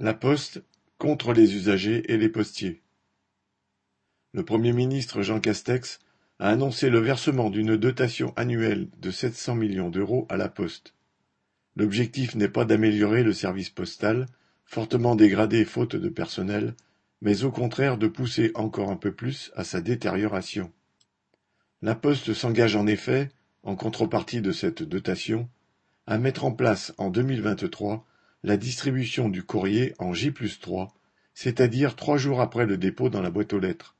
La Poste contre les usagers et les postiers. Le Premier ministre Jean Castex a annoncé le versement d'une dotation annuelle de 700 millions d'euros à la Poste. L'objectif n'est pas d'améliorer le service postal, fortement dégradé faute de personnel, mais au contraire de pousser encore un peu plus à sa détérioration. La Poste s'engage en effet, en contrepartie de cette dotation, à mettre en place en 2023 la distribution du courrier en J+3, c'est-à-dire trois jours après le dépôt dans la boîte aux lettres.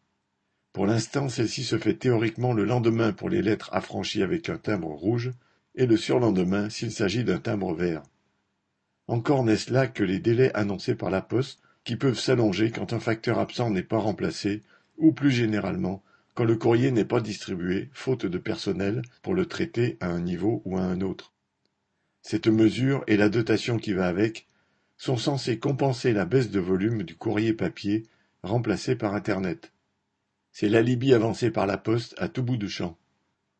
Pour l'instant, celle-ci se fait théoriquement le lendemain pour les lettres affranchies avec un timbre rouge et le surlendemain s'il s'agit d'un timbre vert. Encore n'est-ce là que les délais annoncés par la Poste qui peuvent s'allonger quand un facteur absent n'est pas remplacé ou plus généralement quand le courrier n'est pas distribué, faute de personnel pour le traiter à un niveau ou à un autre. Cette mesure et la dotation qui va avec sont censées compenser la baisse de volume du courrier papier remplacé par Internet. C'est l'alibi avancé par la Poste à tout bout de champ.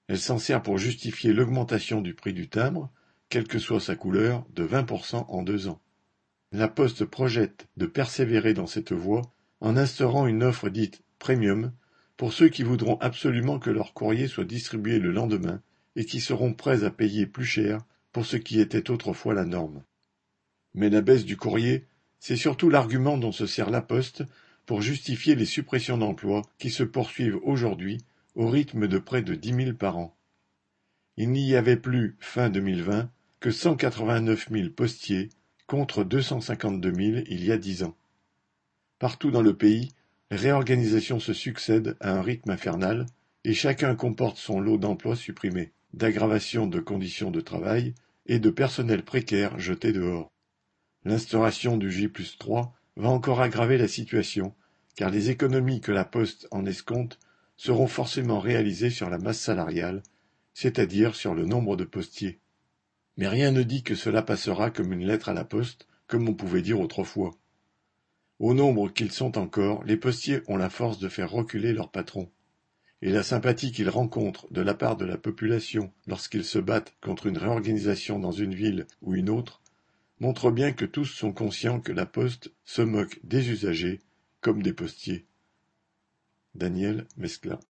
Elle s'en sert pour justifier l'augmentation du prix du timbre, quelle que soit sa couleur, de 20% en deux ans. La Poste projette de persévérer dans cette voie en instaurant une offre dite premium pour ceux qui voudront absolument que leur courrier soit distribué le lendemain et qui seront prêts à payer plus cher pour ce qui était autrefois la norme. Mais la baisse du courrier, c'est surtout l'argument dont se sert la Poste pour justifier les suppressions d'emplois qui se poursuivent aujourd'hui au rythme de près de dix mille par an. Il n'y avait plus, fin 2020, que 189 000 postiers contre 252 000 il y a dix ans. Partout dans le pays, réorganisations se succèdent à un rythme infernal et chacun comporte son lot d'emplois supprimés, d'aggravation de conditions de travail et de personnel précaire jeté dehors. L'instauration du J plus 3 va encore aggraver la situation, car les économies que la Poste en escompte seront forcément réalisées sur la masse salariale, c'est-à-dire sur le nombre de postiers. Mais rien ne dit que cela passera comme une lettre à la Poste, comme on pouvait dire autrefois. Au nombre qu'ils sont encore, les postiers ont la force de faire reculer leur patron. Et la sympathie qu'ils rencontrent de la part de la population lorsqu'ils se battent contre une réorganisation dans une ville ou une autre montre bien que tous sont conscients que la Poste se moque des usagers comme des postiers. Daniel Mescla